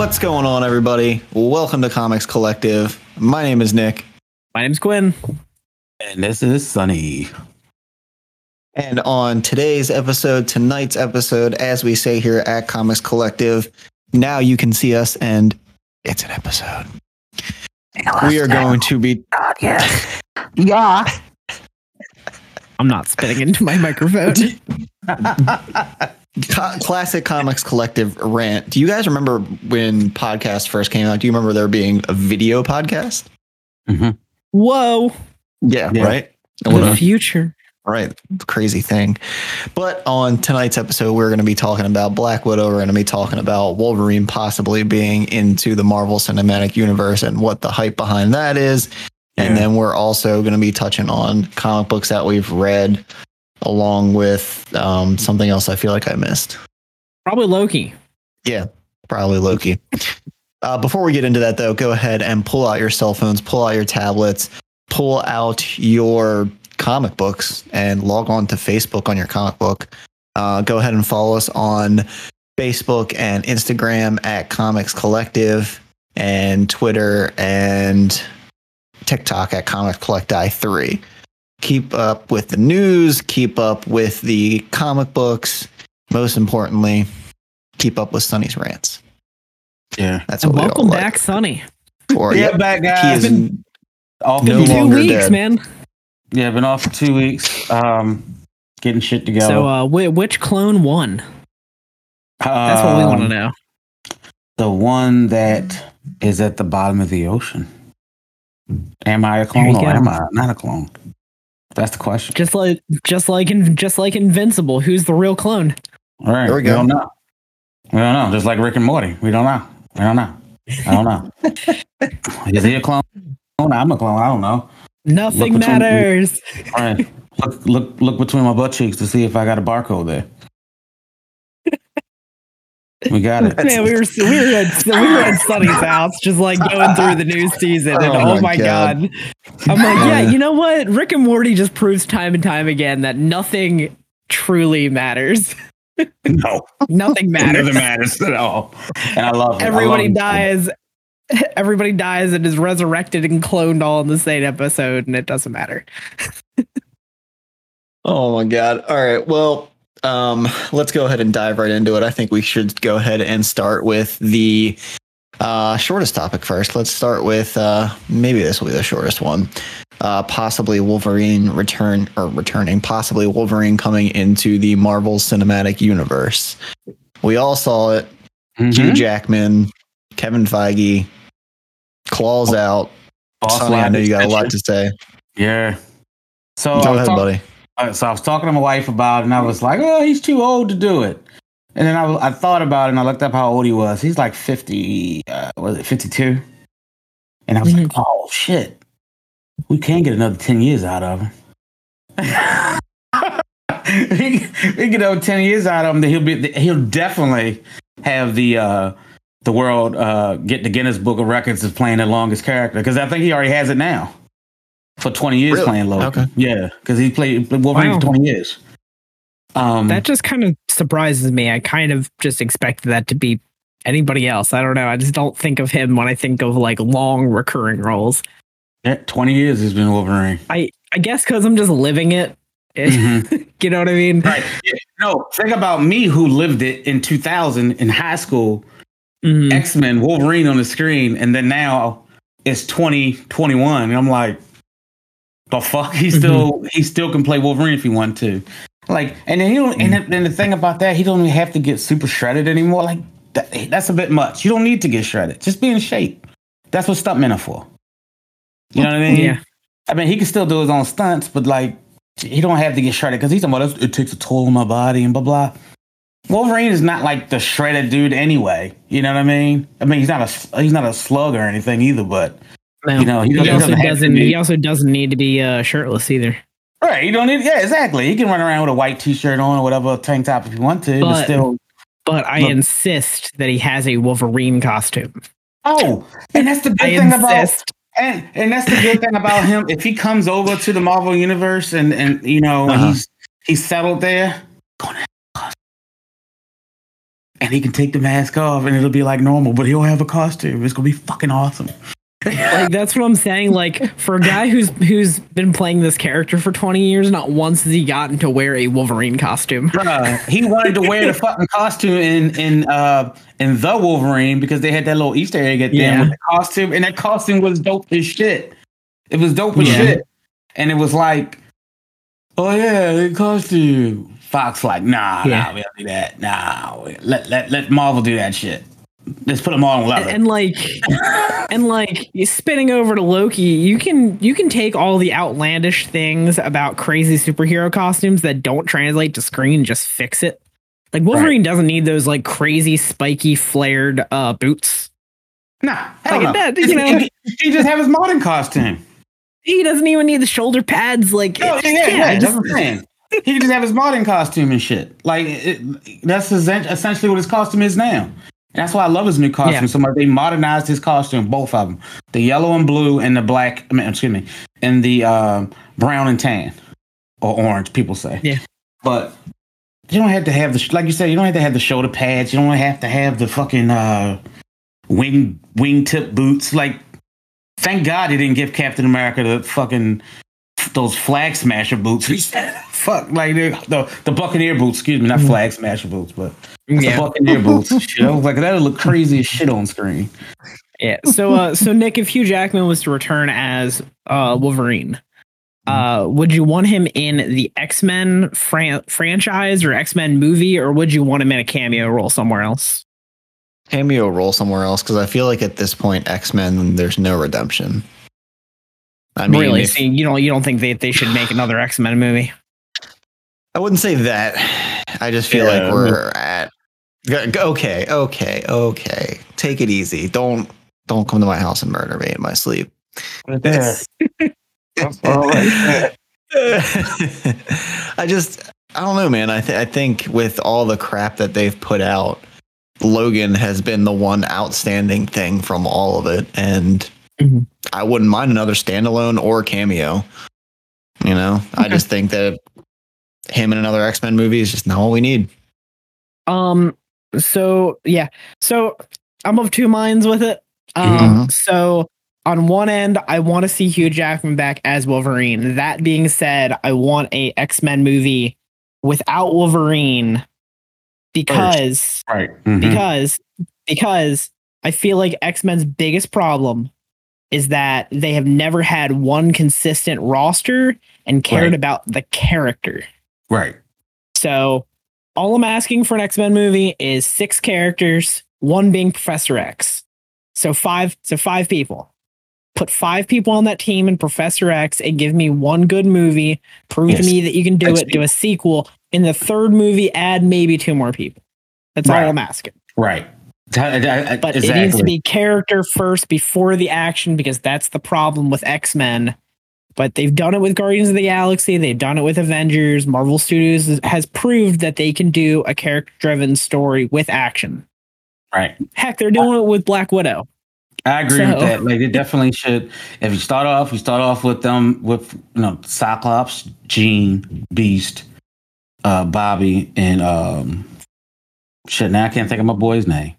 What's going on, everybody? Welcome to Comics Collective. My name is Nick. My name's Quinn. And this is Sunny. And on today's episode, tonight's episode, as we say here at Comics Collective, now you can see us and it's an episode. We are going to be. yes. Yeah. I'm not spitting into my microphone. Co- classic Comics Collective rant. Do you guys remember when podcasts first came out? Do you remember there being a video podcast? Mm-hmm. Whoa, Yeah, Yeah. right. the uh-huh. future. Right, crazy thing. But on tonight's episode, we're going to be talking about Black Widow. We're going to be talking about Wolverine possibly being into the Marvel Cinematic Universe and what the hype behind that is. And Yeah. then we're also going to be touching on comic books that we've read, along with um, something else I feel like I missed. Probably Loki. Yeah, probably Loki. Uh, before we get into that, though, go ahead and pull out your cell phones, pull out your tablets, pull out your comic books, and log on to Facebook on your comic book. Uh, go ahead and follow us on Facebook and Instagram at Comics Collective, and Twitter and TikTok at Comic Collect I three. Keep up with the news, keep up with the comic books. Most importantly, keep up with Sunny's rants. Yeah. That's And what welcome we all back, Sonny. Like for. Yeah, Yep. back He guys. is in, off no for Two longer weeks, dead. man. Yeah, been off for two weeks. Um, getting shit together. So, uh, whi- which clone won? That's what we want to Um, know. The one that is at the bottom of the ocean. Am I a clone or go. am I not a clone? That's the question. Just like, just like, in, just like Invincible. Who's the real clone? All right. There we go. don't know. We don't know. Just like Rick and Morty. We don't know. We don't know. I don't know. is he a clone? I'm a clone. I don't know. Nothing Look between- matters. All right. Look, look, look between my butt cheeks to see if I got a barcode there. We got it. Man, we were we were at we were at Sunny's house, just like going through the new season, and Oh oh, my my God. god. I'm like, yeah, you know what? Rick and Morty just proves time and time again that nothing truly matters. No, Nothing it doesn't matters. matter at all. And I love it. I Everybody love it. dies. Everybody dies and is resurrected and cloned all in the same episode, and it doesn't matter. oh my god! All right, well, um, let's go ahead and dive right into it. I think we should go ahead and start with the uh, shortest topic first. Let's start with uh, maybe this will be the shortest one. Uh, possibly Wolverine return or returning. Possibly Wolverine coming into the Marvel Cinematic Universe. We all saw it. Mhm. Hugh Jackman, Kevin Feige, claws out. Sonny, I know you got a lot to say. Yeah. So, Go ahead, talk- buddy. Uh, so I was talking to my wife about it, and I was like, "Oh, he's too old to do it." And then I, I thought about it, and I looked up how old he was. He's like fifty. Uh, was it fifty-two? And I was like, "Oh shit, we can get another ten years out of him." we we get another ten years out of him. That he'll be. He'll definitely have the uh, the world uh, get the Guinness Book of Records as playing the longest character because I think he already has it now for twenty years Really? playing Loki. Okay. Yeah, because he played Wolverine Wow. for twenty years. Um, That just kind of surprises me. I kind of just expected that to be anybody else. I don't know. I just don't think of him when I think of like long recurring roles. yeah, twenty years he's been Wolverine. I I guess because I'm just living it. Mhm. you know what I mean? Right. Yeah, No, think about me who lived it in 2000 in high school. Mhm. X Men, Wolverine on the screen, and then now it's 2021. and I'm like, the fuck? He still mm-hmm. he still can play Wolverine if he want to. Like, and then he don't. And, then, and the thing about that, he don't even have to get super shredded anymore. Like, that, that's a bit much. You don't need to get shredded. Just be in shape. That's what stuntmen are for. You know what I mean? Yeah. I mean, he can still do his own stunts, but like, he don't have to get shredded because he's talking about it takes a toll on my body and blah blah. Wolverine is not like the shredded dude anyway. You know what I mean? I mean, he's not a he's not a slug or anything either. But No. you know, he, he, doesn't, also doesn't. He also doesn't need to be uh, shirtless either. right. You don't need. Yeah, exactly. He can run around with a white t-shirt on or whatever tank top if you want to, but, But- still. But I Look. insist that he has a Wolverine costume. Oh, and that's the good I thing about. And and that's the good thing about him. If he comes over to the Marvel universe and and you know Uh-huh. he's he's settled there, gonna have a costume. and he can take the mask off, and it'll be like normal, but he'll have a costume. It's gonna be fucking awesome. Like that's what I'm saying. Like for a guy who's who's been playing this character for 20 years, not once has he gotten to wear a Wolverine costume. Bruh, he wanted to wear the fucking costume in in uh in the Wolverine because they had that little Easter egg at the end Yeah. with the costume, and that costume was dope as shit. It was dope as Yeah. shit, and it was like, oh yeah, the costume. Fox like, nah, Yeah. nah, we don't do that. Nah, let let let Marvel do that shit. Let's put them all on leather. And, and like and like spinning over to Loki, you can you can take all the outlandish things about crazy superhero costumes that don't translate to screen just fix it. Like Wolverine doesn't need those like crazy spiky flared uh boots. nah, hell Like, no. that, you know- he just have his modern costume. He doesn't even need the shoulder pads. Like it's- yeah, yeah, yeah, just- that's saying. He can just have his modern costume and shit. Like it, that's essentially what his costume is now. And that's why I love his new costume Yeah. so much. They modernized his costume, both of them, the yellow and blue, and the black. I mean, excuse me, and the uh, brown and tan or orange. People say, Yeah. but you don't have to have the like you said. You don't have to have the shoulder pads. You don't have to have the fucking uh, wing wingtip boots. Like, thank God they didn't give Captain America the fucking those flag smasher boots. Fuck, like the, the the Buccaneer boots. Excuse me, not flag smasher boots, but the. Buccaneer boots. Shit, I was like, that'd look crazy as shit on screen. Yeah. So, uh, so Nick, if Hugh Jackman was to return as uh, Wolverine, uh, would you want him in the X Men fran- franchise or X Men movie, or would you want him in a cameo role somewhere else? Cameo role somewhere else because I feel like at this point X Men there's no redemption. I mean, really? if- See, you don't you don't think they they should make another X Men movie? I wouldn't say that. I just feel Yeah. like we're at. Okay, okay, okay. Take it easy. Don't don't come to my house and murder me in my sleep. I just I don't know, man. I th- I think with all the crap that they've put out, Logan has been the one outstanding thing from all of it, and Mhm. I wouldn't mind another standalone or cameo. You know, I just think that him in another X Men movie is just not all we need. Um. So yeah. So I'm of two minds with it. Um. Mhm. So on one end, I want to see Hugh Jackman back as Wolverine. That being said, I want a X Men movie without Wolverine because Right. Mhm. because because I feel like X Men's biggest problem is that they have never had one consistent roster and cared Right. about the character. Right. So all I'm asking for an X-Men movie is six characters, one being Professor X. So five, so five people. Put five people on that team and Professor X and give me one good movie. Prove Yes. to me that you can do X it. Do a sequel. In the third movie, add maybe two more people. That's Right. all I'm asking. Right. But exactly. it needs to be character first before the action because that's the problem with X-Men. But they've done it with Guardians of the Galaxy. They've done it with Avengers. Marvel Studios has- has proved that they can do a character-driven story with action. right. Heck, they're doing it with Black Widow. I agree So- with that. Like, it definitely should. If you start off, you start off with them with you know Cyclops, Jean, Beast, uh, Bobby, and um, shit. Now I can't think of my boy's name.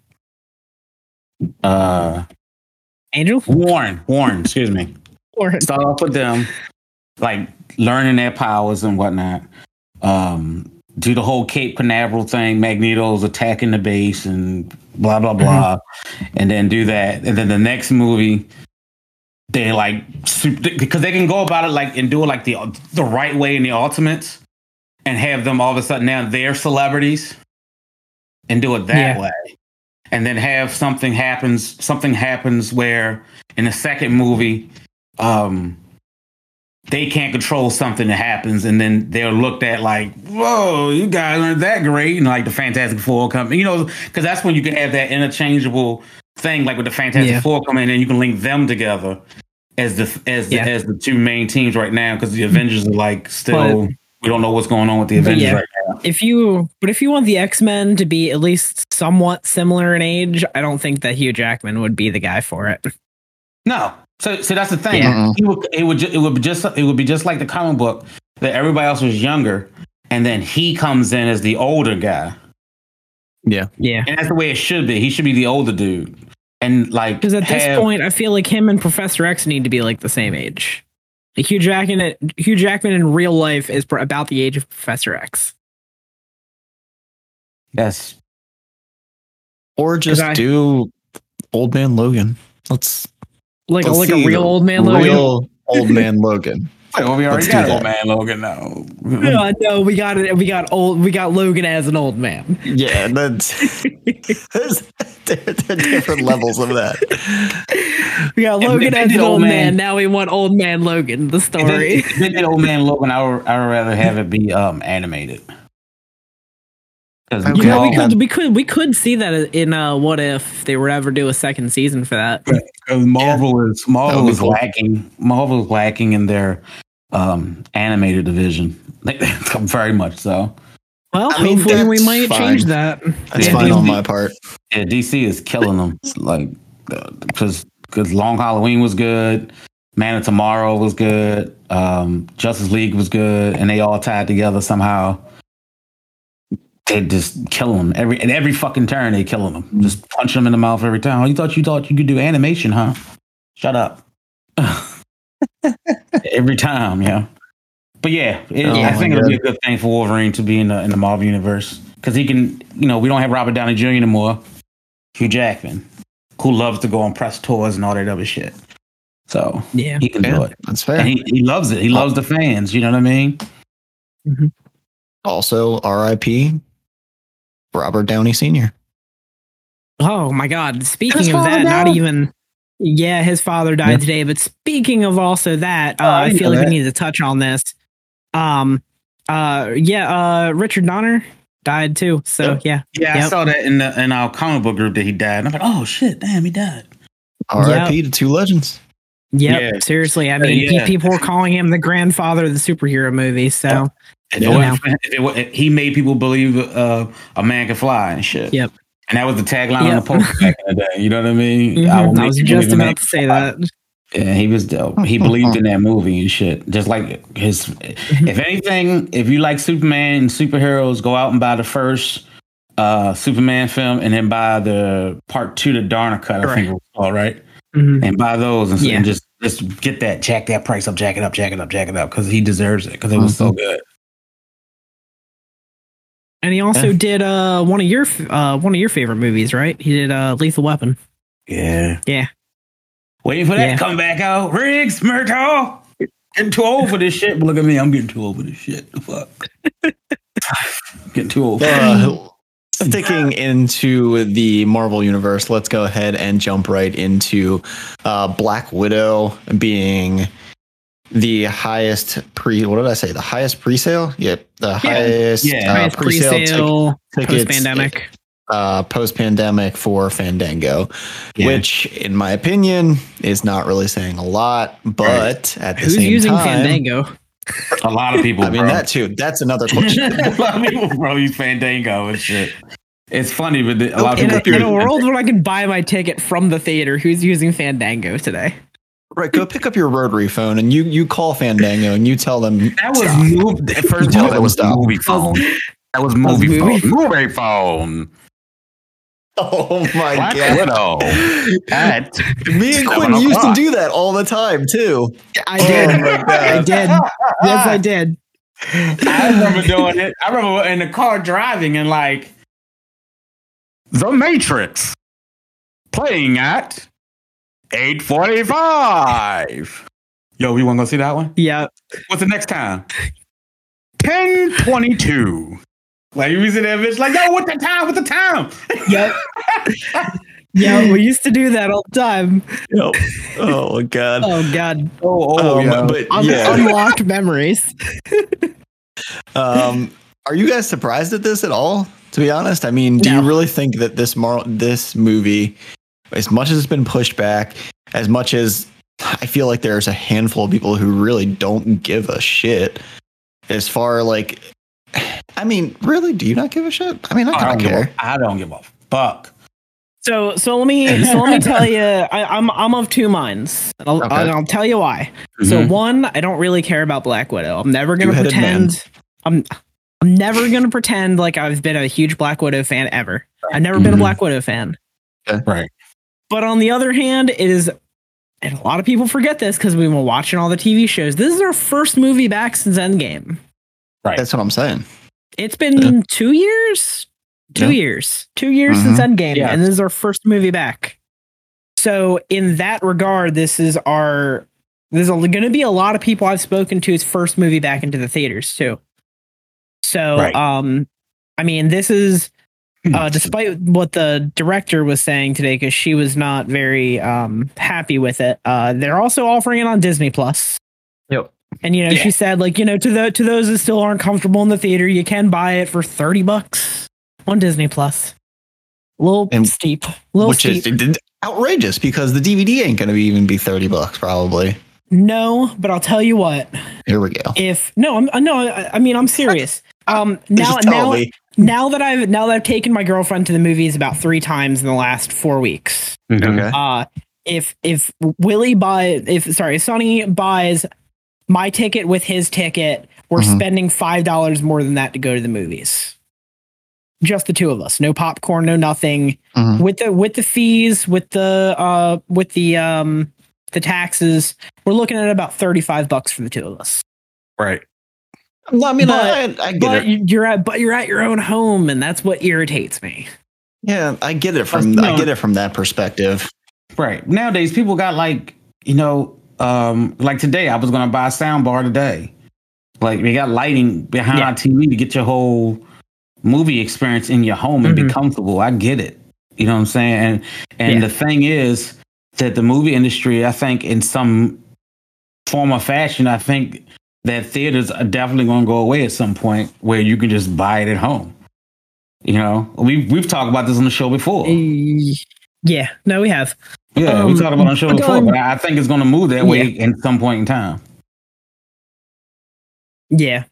Uh, Angel? Warren. Warren. Excuse me. Warren. start off with them, like learning their powers and whatnot. Um, do the whole Cape Canaveral thing. Magneto's attacking the base and blah blah blah, and then do that. And then the next movie, they like because they can go about it like and do it like the the right way in the Ultimates, and have them all of a sudden now they're celebrities, and do it that Yeah. way. And then have something happens. Something happens where in the second movie, um they can't control something that happens and then they're looked at like whoa you guys aren't that great and like the fantastic four come you know because that's when you can have that interchangeable thing like with the fantastic Yeah. four coming in and you can link them together as the as the, Yeah. as the two main teams right now because the avengers are like still we don't know what's going on with the But avengers yeah. right now if you, but if you want the X-Men to be at least somewhat similar in age, I don't think that Hugh Jackman would be the guy for it. No. So, so that's the thing. Yeah. Mm-hmm. He would, it would, ju- it would be just, it would be just like the comic book that everybody else was younger, and then he comes in as the older guy, Yeah. Yeah, and that's the way it should be. He should be the older dude, and like Because at this point, I feel like him and Professor X need to be like the same age. Hugh Jackman, Hugh Jackman in real life is about the age of Professor X. Yes, Or just I- do Old Man Logan. Let's Like let's like a real old man. Logan. Real Old Man Logan. Well, we already Let's got old man Logan now. No, no, we got it. We got old. We got Logan as an old man. Yeah, that's there's, there, there different levels of that. We got Logan if they as an old old man. man- Now we want old man Logan. The If story. they, if they did old man Logan, I would, I would rather have it be um animated. Because Okay. You know, we could we could we could see that in uh what if they were ever do a second season for that. Marvel is Marvel is cool. lacking. Marvel is lacking in their um animated division. Very much so. Well, I mean, hopefully we might fine. change that. That's Yeah, fine Disney- on my part. Yeah, DC is killing them. Like because because Long Halloween was good, Man of Tomorrow was good, um, Justice League was good, and they all tied together somehow. They just killing them every at every fucking turn. They killing them. Just punching them in the mouth every time. Oh, you thought you thought you could do animation, huh? Shut up. every time, yeah. But yeah, it, Oh I my think it'll be a good thing for Wolverine to be in the in the Marvel universe because he can. You know, we don't have Robert Downey Jr. anymore. Hugh Jackman, who loves to go on press tours and all that other shit. So Yeah. he can do it. that's fair. And he, he loves it. He oh. loves the fans. You know what I mean? Mm-hmm. also, R.I.P. Robert Downey Sr. Oh my God! Speaking His of father that, not even. Yeah, his father died Yeah. today. But speaking of also that, uh, Oh, I I feel like that. we need to touch on this. Um, uh, yeah, uh, Richard Donner died too. So Yep. yeah, Yeah, I saw that in the in our comic book group that he died. And I'm like, oh shit, damn, he died. R.I.P. to two legends. Yep, Yeah. seriously. I Uh, mean, pe- yeah. people were calling him the grandfather of the superhero movie. So If Yeah. wasn't if it wa- he made people believe uh, a man can fly and shit. Yep. And that was the tagline Yep. on the poster back in the day. You know what I mean? Mhm, will I was just believe a man about to say fly. that. Yeah, he was dope. He believed in that movie and shit. Just like his. if anything, if you like Superman and superheroes, go out and buy the first uh, Superman film, and then buy the part two, the Donner cut. I think it was called right, Mhm. and buy those and, Yeah. and just just get that, jack that price up, jack it up, jack it up, jack it up, because he deserves it. Because it was so good. And he also Yeah. did uh one of your uh one of your favorite movies, right? He did uh Lethal Weapon. Yeah, Yeah. Waiting for that Yeah. to come back out. Riggs, Murtaugh. Getting too old for this shit. But look at me, I'm getting too old for this shit. The fuck. getting too old. Uh, sticking into the Marvel universe, let's go ahead and jump right into uh, Black Widow being the highest pre. What did I say? The highest pre-sale? Yep, the highest, Yeah. uh, Highest pre-sale, tic- pre-sale, tickets, post-pandemic. uh, post-pandemic for Fandango, Yeah. which, in my opinion, is not really saying a lot. But at the Who's same using time, Fandango? A lot of people. I mean bro. that too. That's another question. a lot of people, bro, use Fandango and shit. It's funny, but the- a lot of people. a, in a world where I can buy my ticket from the theater, who's using Fandango today? Right, go pick up your rotary phone and you you call Fandango and you tell them that was stop. moved. First of Tell all, that was stop. movie phone. That was was movie movie phone. Movie phone. Oh my Black god. Widow. At Me and seven Quinn used to do that all the time too. I Oh did. my God. I did. Yes, I did. I remember doing it. I remember in the car driving and like The Matrix playing at 845. Yo, you wanna go see that one? Yeah. What's the next time? 1022. Like you see that bitch like, yo, what the time? What the time? Yep. yeah, we used to do that all the time. Yep. Oh my god. Oh God, Oh, Oh, yeah. but Un- yeah. unlocked memories. Um, are you guys surprised at this at all? To be honest, I mean, do you really think that this Mar- this movie, as much as it's been pushed back, as much as I feel like there's a handful of people who really don't give a shit, as far like, I mean, really, do you not give a shit? I mean, I I don't, give care. a, I don't give a fuck. So, so let me so let me tell you, I, I'm I'm of two minds. And I'll, Okay. I'll, I'll tell you why. So, Mhm. one, I don't really care about Black Widow. I'm never gonna Two-headed man. pretend. I'm I'm never gonna pretend like I've been a huge Black Widow fan ever. I've never been a Mhm. Black Widow fan. Right. But on the other hand, it is, and a lot of people forget this because we've been watching all the TV shows. This is our first movie back since Endgame. Right. That's what I'm saying. It's been two years, two Yeah. years, two years since Endgame, Yeah. and this is our first movie back. So in that regard, this is our. There's going to be a lot of people I've spoken to. His first movie back into the theaters too. So, Right. um, I mean, this is. Uh, despite what the director was saying today, because she was not very um, happy with it. Uh, they're also offering it on Disney Plus. Yep. And you know, Yeah. she said, like, you know, to the to those that still aren't comfortable in the theater, you can buy it for thirty bucks on Disney Plus. A little And- steep, a little Which steep. is outrageous because the DVD ain't going to even be 30 bucks probably. no, but I'll tell you what. Here we go. If no, I'm no, I, I mean, I'm serious. Um, now, now, me. Now that I've now that I've taken my girlfriend to the movies about three times in the last four weeks. Mhm. Okay. uh if if Willie buy if sorry Sonny buys my ticket with his ticket, we're Mhm. spending five dollars more than that to go to the movies. Just the two of us, no popcorn, no nothing. Mhm. With the with the fees, with the uh with the um the taxes, we're looking at about thirty five bucks for the two of us. Right. No, I mean, But- I, I get But it. you- you're at but you're at your own home, and that's what irritates me. Yeah, I get it from No. I get it from that perspective. Right. Nowadays, people got like, you know, um, like today, I was going to buy a sound bar today. Like, we got lighting behind Yeah. our TV to get your whole movie experience in your home and Mhm. be comfortable. I get it. You know what I'm saying? And and Yeah. the thing is that the movie industry, I think, in some form or fashion, I think that theaters are definitely going to go away at some point where you can just buy it at home. You know, we've we've talked about this on the show before. Yeah, no, we have. Yeah, we Um, talked about it on the show going- before, but I think it's going to move that way in some point in time. Yeah.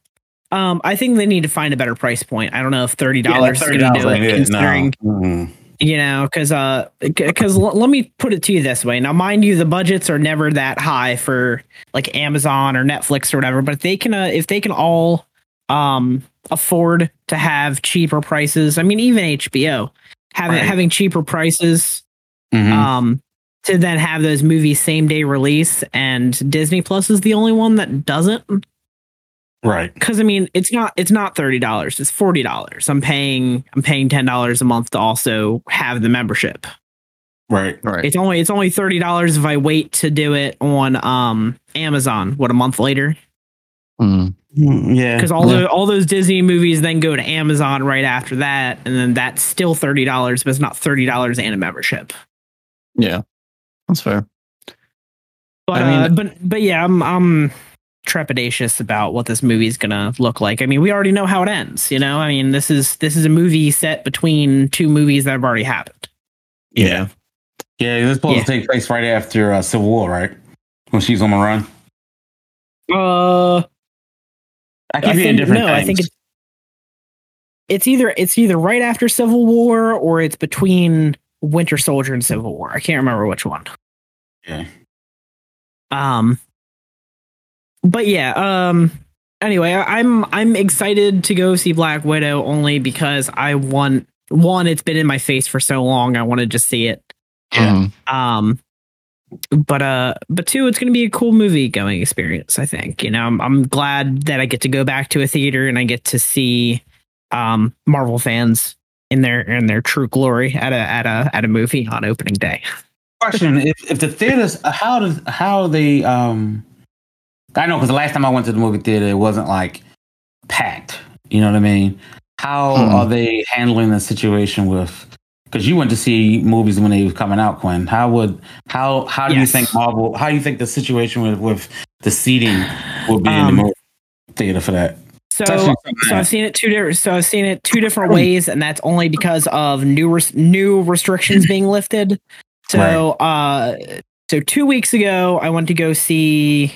Um, I think they need to find a better price point. I don't know if thirty dollars is going to do it, considering No. Mm-mm. You know, because uh, because l- let me put it to you this way. Now, mind you, the budgets are never that high for like Amazon or Netflix or whatever. But if they can, uh, if they can all um afford to have cheaper prices, I mean, even HBO having Right. having cheaper prices, Mhm. um, to then have those movies same day release, and Disney Plus is the only one that doesn't right. because I mean it's not it's not thirty dollars it's forty dollars I'm paying I'm paying ten dollars a month to also have the membership Right. Right. it's only it's only thirty dollars if I wait to do it on um Amazon what a month later Mm. Yeah. because all Yeah. the all those Disney movies then go to Amazon right after that and then that's still thirty dollars but it's not thirty dollars and a membership Yeah. That's fair. but I mean- uh, but but yeah I'm I'm trepidatious about what this movie is gonna look like I mean we already know how it ends you know I mean this is this is a movie set between two movies that have already happened Yeah. Yeah, this supposed Yeah. to take place right after uh, Civil War, right? When she's on the run. Uh, I keep I hearing think different no. things. I think it's it's either it's either right after Civil War or it's between Winter Soldier and Civil War. I can't remember which one. Yeah. Um, but yeah. Um. Anyway, I- I'm I'm excited to go see Black Widow only because I want one. It's been in my face for so long. I want to just see it. Yeah. Mhm. Um, but uh, but two, it's going to be a cool movie going experience. I think you know I'm I'm glad that I get to go back to a theater and I get to see um Marvel fans in their in their true glory at a at a at a movie on opening day. Question: If if the theaters, uh, how does how they um, I know because the last time I went to the movie theater, it wasn't like packed. You know what I mean? How Hmm. are they handling the situation with? Because you went to see movies when they was coming out, Quinn. How would how how do you think Marvel? How do you think the situation with with the seating would be in Um, the movie theater for that? So so. I've seen it two different so I've seen it two different ways, and that's only because of new res- new restrictions being lifted. So uh, so two weeks ago, I went to go see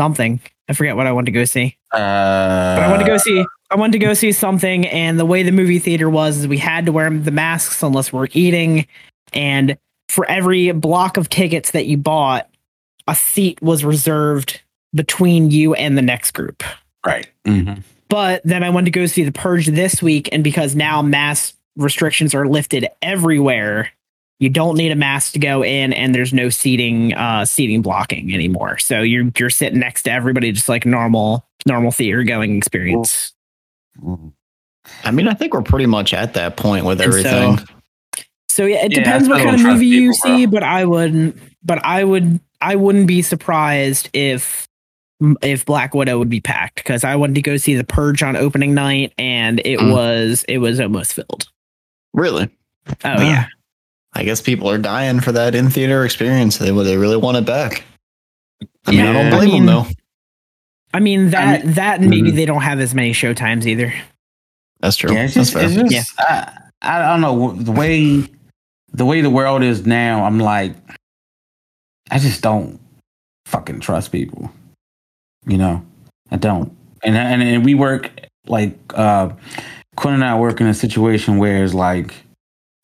something. I forget what I went to go see. Uh, But I wanted to go see I wanted to go see something, and the way the movie theater was is we had to wear the masks unless we're eating, and for every block of tickets that you bought, a seat was reserved between you and the next group. right. Mhm. But then I went to go see The Purge this week, and because now mass restrictions are lifted everywhere, you don't need a mask to go in, and there's no seating uh, seating blocking anymore. So you're you're sitting next to everybody, just like normal normal theater going experience. Mm. I mean, I think we're pretty much at that point with And everything. So yeah, it Yeah, depends what kind of movie you people, bro. see, but I wouldn't. But I would. I wouldn't be surprised if if Black Widow would be packed because I wanted to go see The Purge on opening night, and it Mm. was it was almost filled. really? Oh yeah, I guess people are dying for that in theater experience. They they really want it back. I mean, I don't I blame mean- them though. I mean that that and maybe Mhm. they don't have as many show times either. That's true. Yeah, it's That's just, fair. it's just I, I don't know the way the way the world is now. I'm like, I just don't fucking trust people. You know, I don't. And and, and we work like uh Quinn and I work in a situation where it's like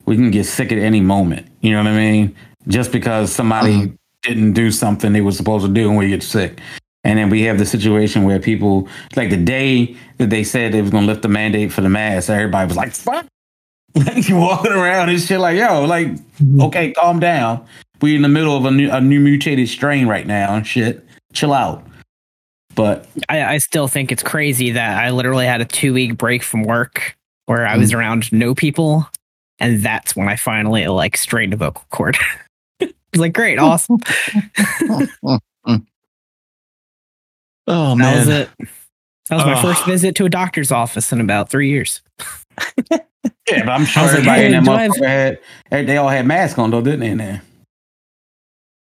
we can get sick at any moment. You know what I mean? Just because somebody Mhm. didn't do something they were supposed to do and we get sick. And then we have the situation where people, like the day that they said they was gonna lift the mandate for the mask, everybody was like, "Fuck!" Like you walking around and shit, like, "Yo, like, okay, calm down. We in the middle of a new a new mutated strain right now and shit. Chill out." But I, I still think it's crazy that I literally had a two week break from work where I was around no people, and that's when I finally like strained a vocal cord. it's like great, awesome. Oh That was man, it. That was my first visit to a doctor's office in about three years. yeah, but I'm sure I like, everybody in that do I have- motherfucker had they all had masks on though, didn't they? In there.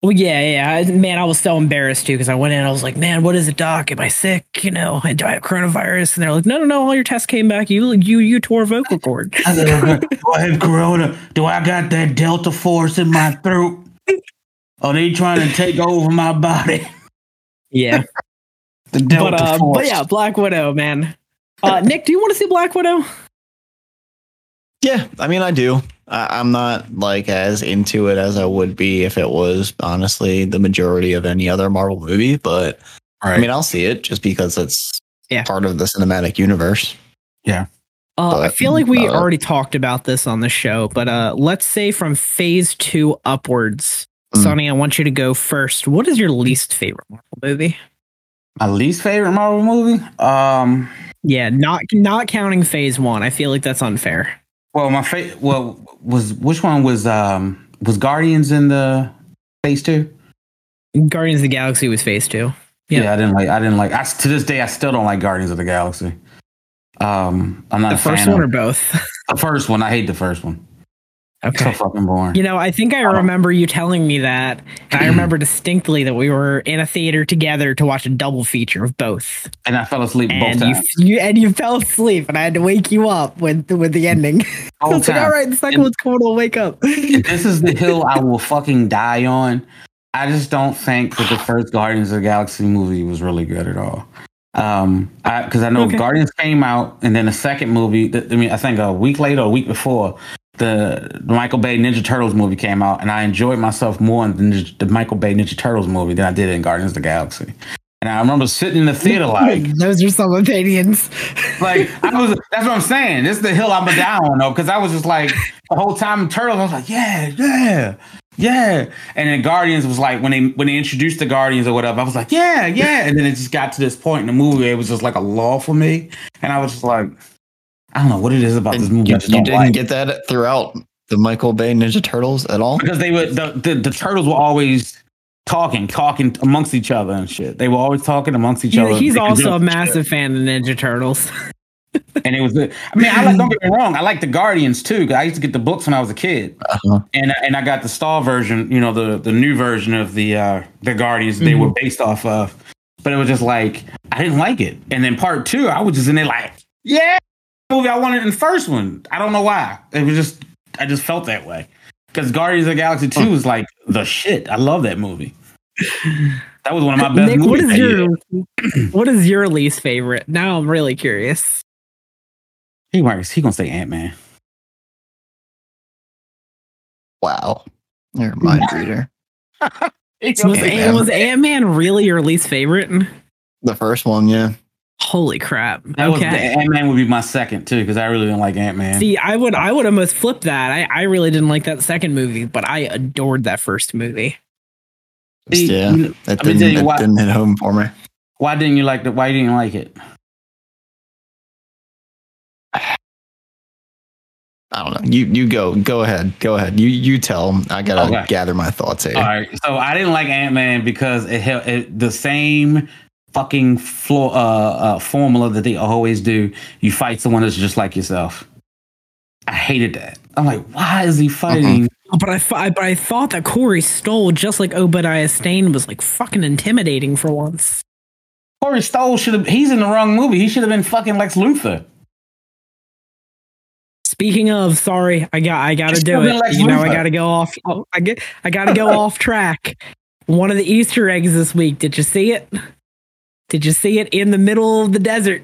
Well, yeah, yeah, I- man. I was so embarrassed too because I went in. I was like, "Man, what is it, doc? Am I sick? You know, do I have coronavirus?" And they're like, "No, no, no. All your tests came back. You, you, you tore vocal cord." I Do I have corona? Do I got that delta force in my throat? Are they trying to take over my body? yeah, The delta but uh, force. but yeah, Black Widow, man. Uh, Nick, do you want to see Black Widow? yeah. I mean, I do. I, I'm not like as into it as I would be if it was honestly the majority of any other Marvel movie. But Right. I mean, I'll see it just because it's Yeah. part of the cinematic universe. Yeah. Uh, I feel like we uh, already talked about this on the show, but uh, let's say from Phase Two upwards, Mm. Sonny, I want you to go first. What is your least favorite Marvel movie? my least favorite Marvel movie. Um, Yeah, not not counting Phase One. I feel like that's unfair. Well, my favorite. Well, was which one was um was Guardians in the phase two? Guardians of the Galaxy was Phase Two. Yeah. Yeah. I didn't like. I didn't like. I to this day I still don't like Guardians of the Galaxy. Um, I'm not The first one or both? the first one. I hate the first one. So okay. fucking boring. You know, I think I remember you telling me that, and I remember distinctly that we were in a theater together to watch a double feature of both, And I fell asleep both you, times. you and you fell asleep, and I had to wake you up with with the ending. I Whole was like, time. all right, the second And- one's coming. We'll wake up. This is the hill I will fucking die on. I just don't think that the first Guardians of the Galaxy movie was really good at all. Um, because I, know Okay. Guardians came out, and then the second movie. I mean, I think a week later, or a week before, the, the Michael Bay Ninja Turtles movie came out, and I enjoyed myself more in the, the Michael Bay Ninja Turtles movie than I did in Guardians of the Galaxy. And I remember sitting in the theater like, Those are some opinions. like I was. That's what I'm saying. This is the hill I'm a down on though, because I was just like the whole time in Turtles, I was like, yeah, yeah, yeah. And then Guardians was like when they when they introduced the Guardians or whatever, I was like, yeah, yeah. And then it just got to this point in the movie, where it was just like a law for me, and I was just like, I don't know what it is about this movie. you, just you didn't like. get that throughout the Michael Bay Ninja Turtles at all. because they were the, the the turtles were always talking, talking amongst each other and shit. They were always talking amongst each other. He's also do a shit. massive fan of Ninja Turtles. and it was. I mean, I like. Don't get me wrong. I like the Guardians too. Cause I used to get the books when I was a kid, Uh-huh. and and I got the Star version. You know, the the new version of the uh the Guardians they Mhm. were based off of. But it was just like I didn't like it. And then part two, I was just in there like, yeah, movie I wanted in the first one. I don't know why. It was just I just felt that way. Because Guardians of the Galaxy Two is like the shit. I love that movie. That was one of my best Nick, movies. what is your what is your least favorite? Now I'm really curious. He works. He gonna say Ant Man. Wow, you're a mind reader. Was, Ant- man. was Ant Man really your least favorite? The first one, yeah. Holy crap. That okay. Ant Man would be my second too because I really didn't like Ant Man. See, I would I would almost flip that. I, I really didn't like that second movie, but I adored that first movie. See, yeah, that didn't, tell that why- didn't hit home for me. Why didn't you like the? Why didn't you like it? I don't know. You you go go ahead. Go ahead. You you tell. I gotta Okay. gather my thoughts here. All right, so I didn't like Ant Man because it, hel- it the same fucking floor uh, uh formula that they always do. You fight someone that's just like yourself. I hated that. I'm like, why is he fighting? Oh, But I, I but I thought that Corey Stoll, just like Obadiah Stane, was like fucking intimidating for once. Corey Stoll should have. He's in the wrong movie. He should have been fucking Lex Luthor. Speaking of, sorry, I got I gotta do it. Lex You know, I gotta go off. Oh, I get I gotta go off track. One of the Easter eggs this week. Did you see it? Did you see it in the middle of the desert?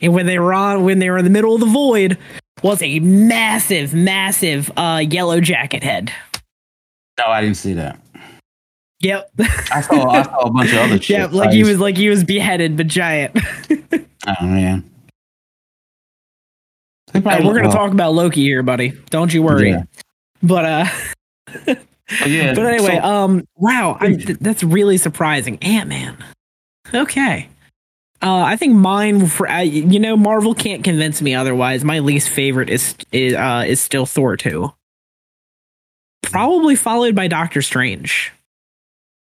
And when they were on, when they were in the middle of the void, was a massive, massive uh, yellow jacket head. No, I didn't see that. Yep. I saw. I saw a bunch of other shit. yeah, like he was like he was beheaded, but giant. Oh man. Hey, we're gonna look- talk about Loki here, buddy. Don't you worry. Yeah. But uh, But yeah. but anyway, so- um, wow, th- that's really surprising. Ant Man. Okay. Uh, I think mine for uh, you know Marvel can't convince me otherwise. My least favorite is is uh is still Thor two. Probably followed by Doctor Strange.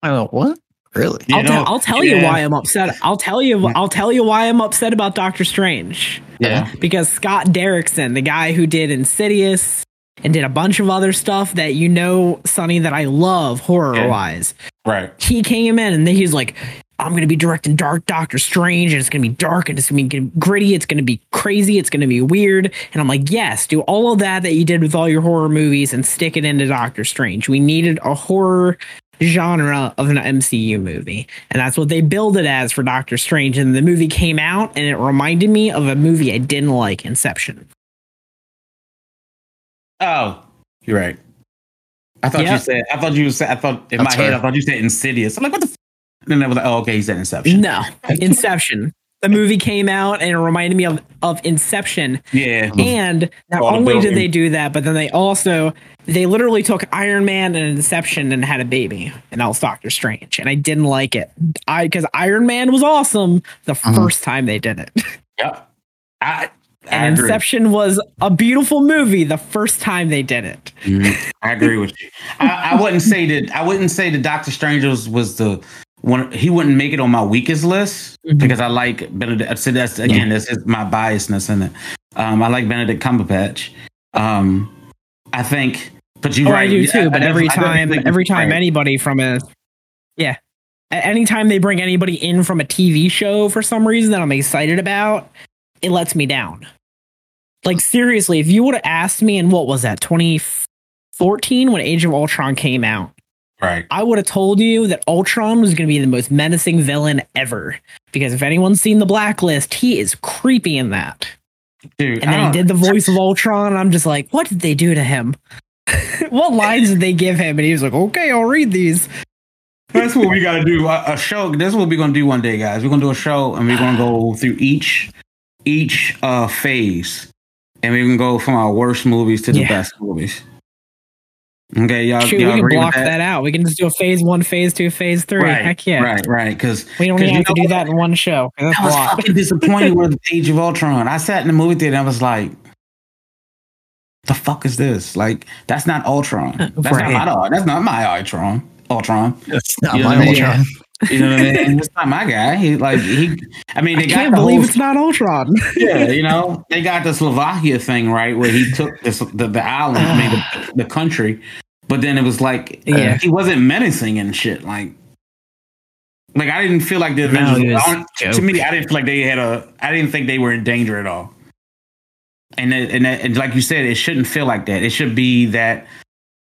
Oh, what? Really? You I'll, know, tell I'll tell you why I'm upset. I'll tell you I'll tell you why I'm upset about Doctor Strange. yeah. because Scott Derrickson, the guy who did Insidious and did a bunch of other stuff that you know, Sonny, that I love horror wise, Right. he came in and then he's like, I'm going to be directing Dark Doctor Strange and it's going to be dark and it's going to be gritty. It's going to be crazy. It's going to be weird. And I'm like, yes, do all of that that you did with all your horror movies and stick it into Doctor Strange. We needed a horror genre of an MCU movie. And that's what they billed it as for Doctor Strange. And the movie came out and it reminded me of a movie I didn't like, Inception. Oh, you're right. I thought you said. I thought you said. I thought in That's my head. I thought you said Insidious. I'm like, what the? F-? And then I was like, oh, okay, he said Inception. No, Inception. The movie came out and it reminded me of, of Inception. Yeah. And not All the only did they do that, but then they also they literally took Iron Man and Inception and had a baby, and that was Doctor Strange. And I didn't like it. I because Iron Man was awesome the Mm-hmm. first time they did it, Yep. I. I and agree. Inception was a beautiful movie the first time they did it. Mhm. I agree with you. I, I wouldn't say that. I wouldn't say that Doctor Strange was, was the one. He wouldn't make it on my weakest list Mhm. because I like Benedict. So that's again, this is my biasness in it. Um, I like Benedict Cumberbatch. Um, I think, but you're Oh, right. I do too. But I every I time, every time anybody from a, yeah, anytime they bring anybody in from a TV show for some reason that I'm excited about, it lets me down. Like seriously, if you would have asked me in what was that 2014 when Age of Ultron came out, right. I would have told you that Ultron was going to be the most menacing villain ever. Because if anyone's seen the Blacklist, he is creepy in that. Dude, And then he did the voice of Ultron, and I'm just like, what did they do to him? what lines did they give him? And he was like, okay, I'll read these. That's what we got to do. A, a show. This is what we're gonna do one day, guys. We're gonna do a show, and we're gonna go through each each uh phase, and we can go from our worst movies to the Yeah. best movies. Okay, y'all. Shoot, y'all we can block that? out. We can just do a phase one, phase two, phase three. Right, Heck yeah. right, right. Because We don't 'Cause even have to do what? that in one show. That's I a was lot. fucking disappointed with the Age of Ultron. I sat in the movie theater and I was like, "The fuck is this? Like, that's not Ultron. That's Right. not my. That's not my Ultron. Ultron. That's not You my what I mean? Ultron. You know what I mean? That's not my guy. He like he. I mean, they I got can't the believe whole it's not Ultron. yeah, you know, they got the Sokovia thing right where he took this, the the island, I mean, the, the country, but then it was like uh, Yeah. he wasn't menacing and shit. Like, like I didn't feel like the No, Avengers. it was I don't- a to me, I didn't feel like they had a. I didn't think they were in danger at all. And it, and, it, and like you said, it shouldn't feel like that. It should be that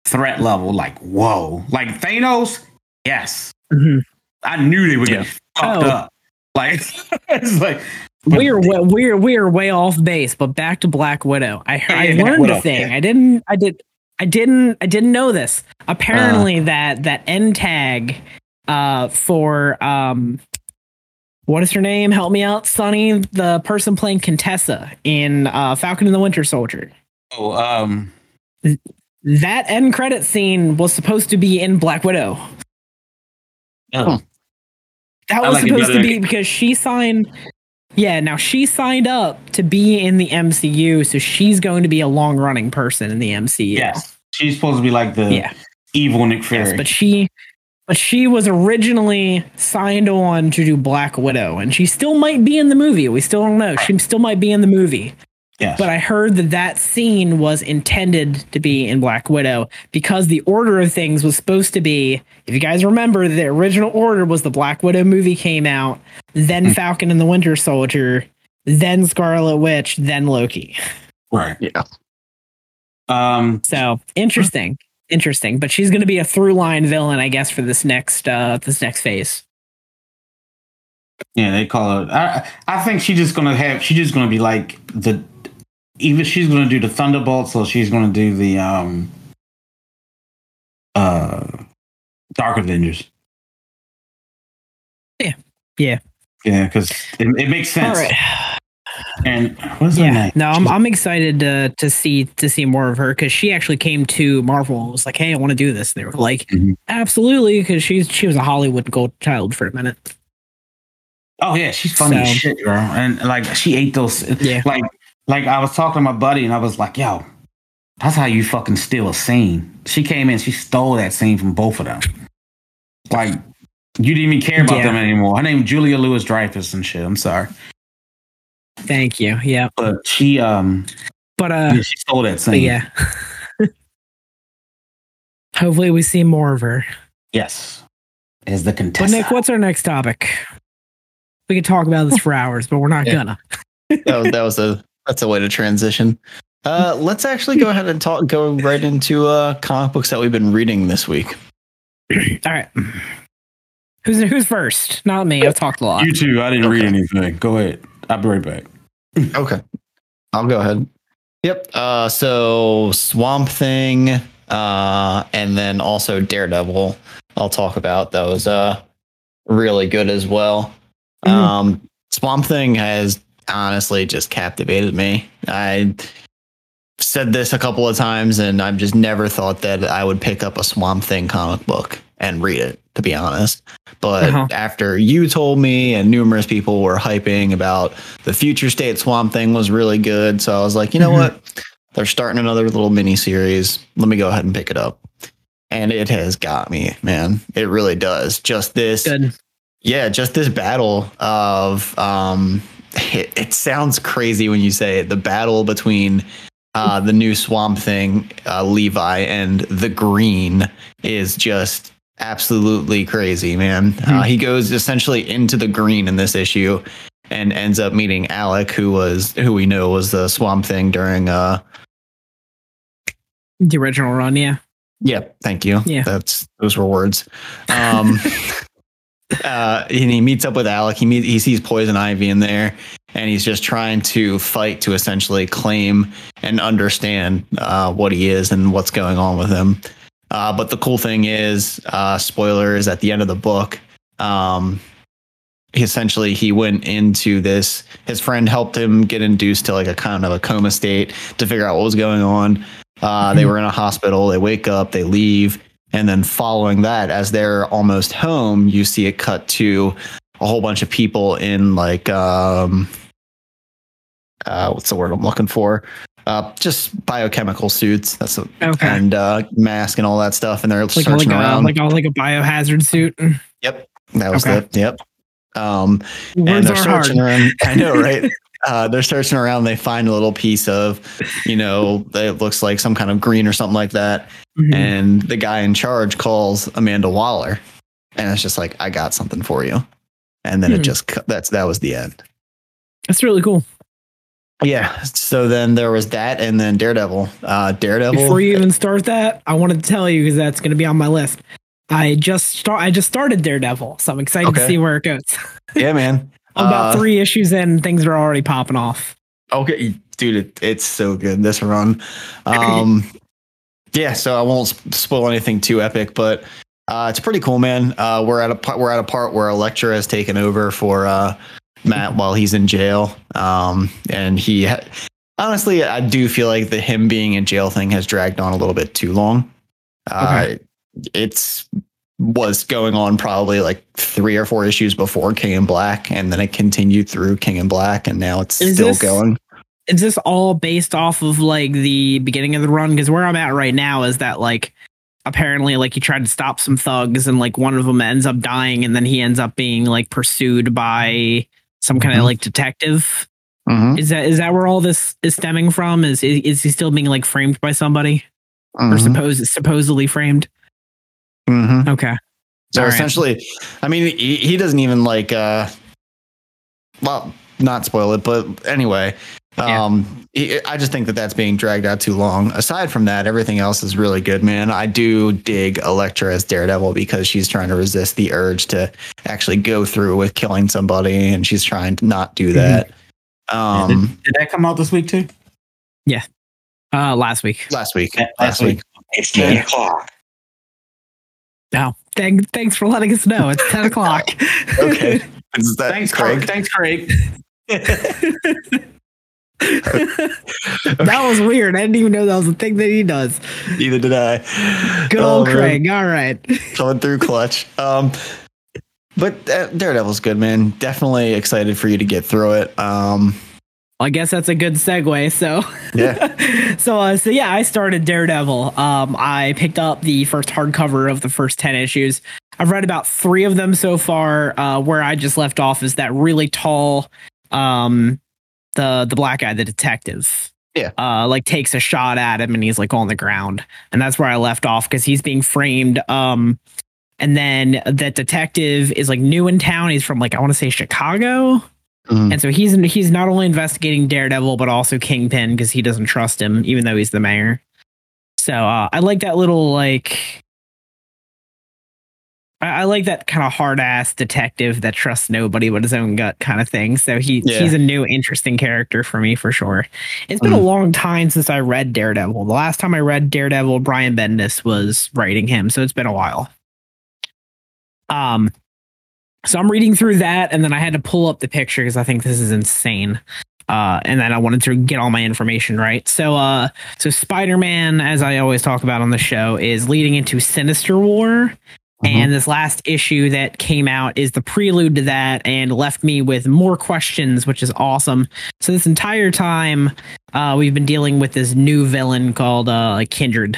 threat level. Like whoa, like Thanos. Yes, Mhm. I knew they would get Yeah. fucked Oh. up. Like it's like We're wa- we're we're way off base, but back to Black Widow. I Yeah, I yeah, learned Widow, a thing. yeah. I didn't I did I didn't I didn't know this. Uh. Apparently that that end tag uh for um what is her name? Help me out, Sonny. The person playing Contessa in uh, Falcon and the Winter Soldier. Oh, um, That end credit scene was supposed to be in Black Widow. oh, That was like supposed to be because she signed. Yeah, now she signed up to be in the MCU, so she's going to be a long running person in the MCU. yes, she's supposed to be like the Yeah. evil Nick Fury. Yes, but she but she was originally signed on to do Black Widow, and she still might be in the movie. We still don't know. She still might be in the movie. Yes, But I heard that that scene was intended to be in Black Widow because the order of things was supposed to be. If you guys remember, the original order was the Black Widow movie came out, then Falcon and the Winter Soldier, then Scarlet Witch, then Loki. right. Yeah. Um, So interesting, interesting. But she's going to be a through line villain, I guess, for this next uh this next phase. yeah, they call it. I I think she's just gonna have. She's just gonna be like the. Either she's gonna do the Thunderbolts or she's gonna do the um. Uh, Dark Avengers. Yeah. Yeah. Yeah, because it, it makes sense. right. And what's her Yeah. name? No, I'm I'm excited to to see to see more of her because she actually came to Marvel and was like, "Hey, I want to do this." And they were like, Mhm. "Absolutely," because she's she was a Hollywood gold child for a minute. Oh yeah, she's funny as shit, girl. And like she ate those. Yeah. Like like I was talking to my buddy and I was like, yo, that's how you fucking steal a scene. She came in, she stole that scene from both of them. Like you didn't even care about Yeah. them anymore. Her name Julia Louis-Dreyfus and shit. I'm sorry, Thank you. Yeah, but she um but uh, yeah, she stole that but scene. yeah. Hopefully, we see more of her. Yes, is the But contestant. Nick, what's our next topic? We could talk about this for hours, but we're not Yeah. gonna. that was, that was a that's a way to transition. Uh, let's actually go ahead and talk. Go right into uh, comic books that we've been reading this week. All right. Who's who's first? Not me. I've talked a lot. you too. I didn't read Okay. anything. Go ahead. I'll be right back. Okay, I'll go ahead. Yep. Uh, so Swamp Thing, uh, and then also Daredevil. I'll talk about those. Uh, really good as well. Mhm. Um, Swamp Thing has honestly just captivated me. I said this a couple of times, and I've just never thought that I would pick up a Swamp Thing comic book and read it. To be honest, but Uh-huh. after you told me, and numerous people were hyping about the future state Swamp Thing was really good, so I was like, you know Mhm. what? They're starting another little mini series. Let me go ahead and pick it up. And it has got me, man. It really does. Just this Good. yeah, just this battle of um it, it sounds crazy when you say it. The battle between uh the new swamp thing, uh Levi and the green is just absolutely crazy, man. Uh, he goes essentially into the green in this issue and ends up meeting Alec, who was who we know was the swamp thing during uh The original run, yeah. Yeah, thank you. Yeah. That's those were words. Um uh and he meets up with Alec. He meet, he sees Poison Ivy in there and he's just trying to fight to essentially claim and understand uh what he is and what's going on with him. Uh but the cool thing is uh spoilers at the end of the book um essentially he went into this his friend helped him get induced to like a kind of a coma state to figure out what was going on uh, they Mhm. were in a hospital they wake up they leave and then following that as they're almost home you see it cut to a whole bunch of people in like um uh what's the word i'm looking for uh just biochemical suits that's a, Okay. and uh mask and all that stuff and they're Like, like, searching a, around like, a, like a biohazard suit. yep that was Okay. it yep um and Words they're are hard. around. I know, right? uh, they're searching around. They find a little piece of, you know, it looks like some kind of green or something like that. Mhm. And the guy in charge calls Amanda Waller, and it's just like, I got something for you. And then Hmm. it just cu- that's that was the end. That's really cool. Yeah. So then there was that, and then Daredevil. Uh, Daredevil. Before you even start that, I wanted to tell you because that's going to be on my list. I just start. I just started Daredevil, so I'm excited to see where it goes. yeah, man. I'm about Uh, three issues in, things are already popping off. Okay, dude, it, it's so good this run. Um, yeah, so I won't spoil anything too epic, but Uh, it's pretty cool, man. Uh, we're at a part. We're at a part where Elektra has taken over for uh, Matt while he's in jail. Um, and he ha- honestly, I do feel like the him being in jail thing has dragged on a little bit too long. Uh, It's was going on probably like three or four issues before King and Black, and then it continued through King and Black, and now it's Is still this- going. Is this all based off of like the beginning of the run? Because where I'm at right now is that like apparently like he tried to stop some thugs and like one of them ends up dying and then he ends up being like pursued by some kind of Mhm. like detective. Mhm, Is that is that where all this is stemming from? Is is, is he still being like framed by somebody or mhm, supposed supposedly framed? Mhm. Okay. So All right. essentially, I mean, he, he doesn't even like, uh, well, not spoil it, but anyway, Yeah. um, he, I just think that that's being dragged out too long. Aside from that, everything else is really good, man. I do dig Elektra as Daredevil because she's trying to resist the urge to actually go through with killing somebody, and she's trying to not do that. Um, did, did that come out this week too? Yeah, uh last week. last week, Yeah, last week. It's 10 Yeah. o'clock. No. Thank, thanks for letting us know. It's 10 o'clock. Okay, is that Thanks, Craig. Craig? Thanks, Craig. that was weird. I didn't even know that was a thing that he does. Neither did I. Good old man. Craig. All right. coming through clutch. Um, but uh, Daredevil's good, man. Definitely excited for you to get through it. Um, I guess that's a good segue. So Yeah. so uh, so yeah, I started Daredevil. Um, I picked up the first hardcover of the first ten issues. I've read about three of them so far. Uh, where I just left off is that really tall, um, the the black guy, the detective. Yeah. Uh, like takes a shot at him and he's like on the ground, and that's where I left off because he's being framed. Um, and then that detective is like new in town. He's from like I want to say Chicago. Mm, And so he's he's not only investigating Daredevil but also Kingpin because he doesn't trust him, even though he's the mayor. So uh, I like that little like I, I like that kind of hard ass detective that trusts nobody but his own gut kind of thing. So he Yeah. he's a new interesting character for me for sure. It's been a long time since I read Daredevil. The last time I read Daredevil, Brian Bendis was writing him, so it's been a while. Um, so I'm reading through that, and then I had to pull up the picture because I think this is insane. Uh, and then I wanted to get all my information right. So, uh, so Spider-Man, as I always talk about on the show, is leading into Sinister War, and this last issue that came out is the prelude to that, and left me with more questions, which is awesome. So this entire time, uh, we've been dealing with this new villain called uh, Kindred.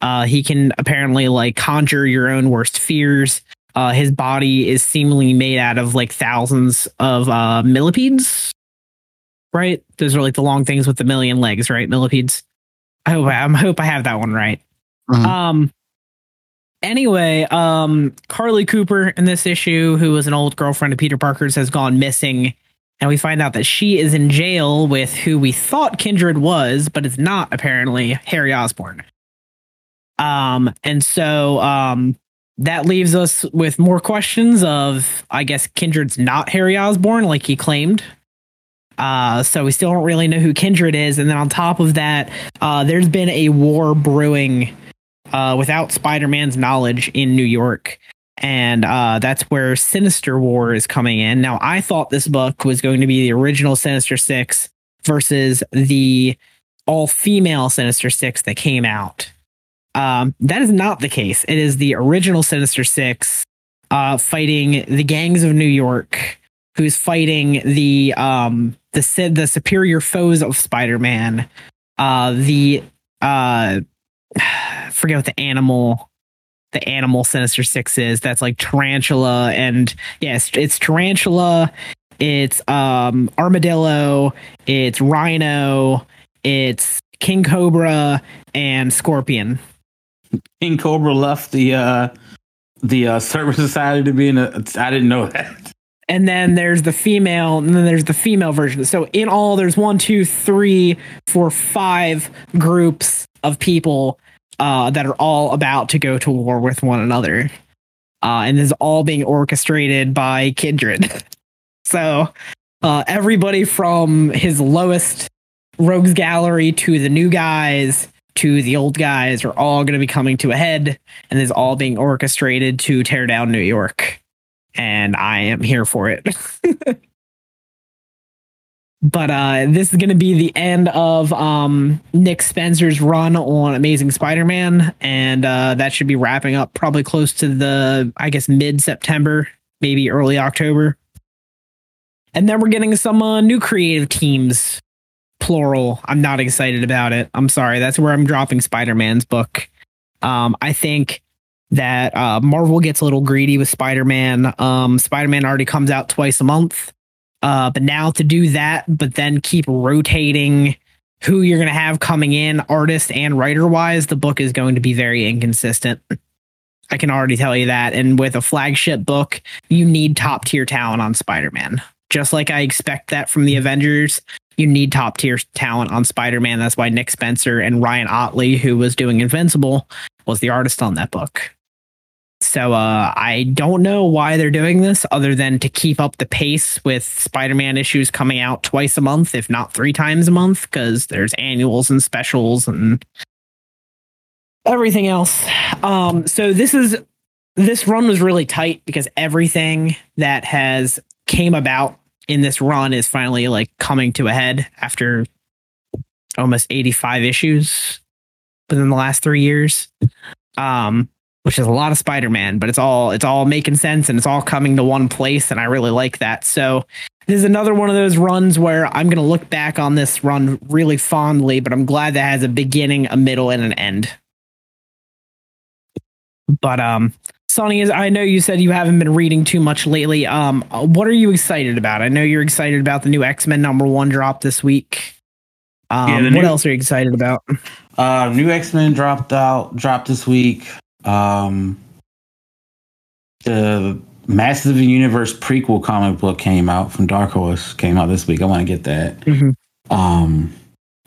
Uh, he can apparently like conjure your own worst fears. Uh, his body is seemingly made out of like thousands of uh, millipedes. Right? Those are like the long things with the million legs, right? Millipedes. I hope I, I hope I have that one right. Mhm. Um. Anyway, um, Carlie Cooper in this issue, who was an old girlfriend of Peter Parker's, has gone missing, and we find out that she is in jail with who we thought Kindred was, but it's not apparently Harry Osborn. Um, and so um, that leaves us with more questions of, I guess, Kindred's not Harry Osborn like he claimed. Uh, so we still don't really know who Kindred is, and then on top of that, uh, there's been a war brewing uh, without Spider-Man's knowledge in New York. And uh, that's where Sinister War is coming in. Now, I thought this book was going to be the original Sinister Six versus the all-female Sinister Six that came out. Um, that is not the case. It is the original Sinister Six uh, fighting the gangs of New York, who's fighting the um, the the superior foes of Spider-Man, uh, the uh, forget what the animal the animal sinister six is that's like tarantula and yes it's tarantula it's um armadillo it's rhino it's king cobra and scorpion King Cobra left the uh the uh Serpent Society to be in a. I didn't know that. and then there's the female and then there's the female version so in all there's one two three four five groups of people uh, that are all about to go to war with one another uh, and this is all being orchestrated by kindred so uh, everybody from his lowest rogues gallery to the new guys to the old guys are all going to be coming to a head and is all being orchestrated to tear down New York. And I am here for it. but uh, this is going to be the end of um, Nick Spencer's run on Amazing Spider-Man, and uh, that should be wrapping up probably close to the, I guess, mid-September, maybe early October. And then we're getting some uh, new creative teams, plural. I'm not excited about it. I'm sorry. That's where I'm dropping Spider-Man's book. Um, I think that uh, Marvel gets a little greedy with Spider-Man. Um, Spider-Man already comes out twice a month uh, but now to do that, but then keep rotating who you're going to have coming in, artist and writer wise, the book is going to be very inconsistent. I can already tell you that. And with a flagship book, you need top tier talent on Spider Man. Just like I expect that from the Avengers, you need top tier talent on Spider Man. That's why Nick Spencer and Ryan Ottley, who was doing Invincible, was the artist on that book. So uh, I don't know why they're doing this other than to keep up the pace with Spider-Man issues coming out twice a month, if not three times a month, because there's annuals and specials and everything else. Um, so this is this run was really tight because everything that has came about in this run is finally like coming to a head after almost 85 issues within the last three years. Um, which is a lot of Spider-Man, but it's all it's all making sense and it's all coming to one place, and I really like that. So this is another one of those runs where I'm gonna look back on this run really fondly, but I'm glad that has a beginning, a middle, and an end. But um Sonny is I know you said you haven't been reading too much lately. Um what are you excited about? I know you're excited about the new X-Men number one drop this week. Um, yeah, what new, else are you excited about? Uh, new X Men dropped out, dropped this week. Um, the Massive Universe prequel comic book came out from Dark Horse. Came out this week. I want to get that. Mm-hmm. Um,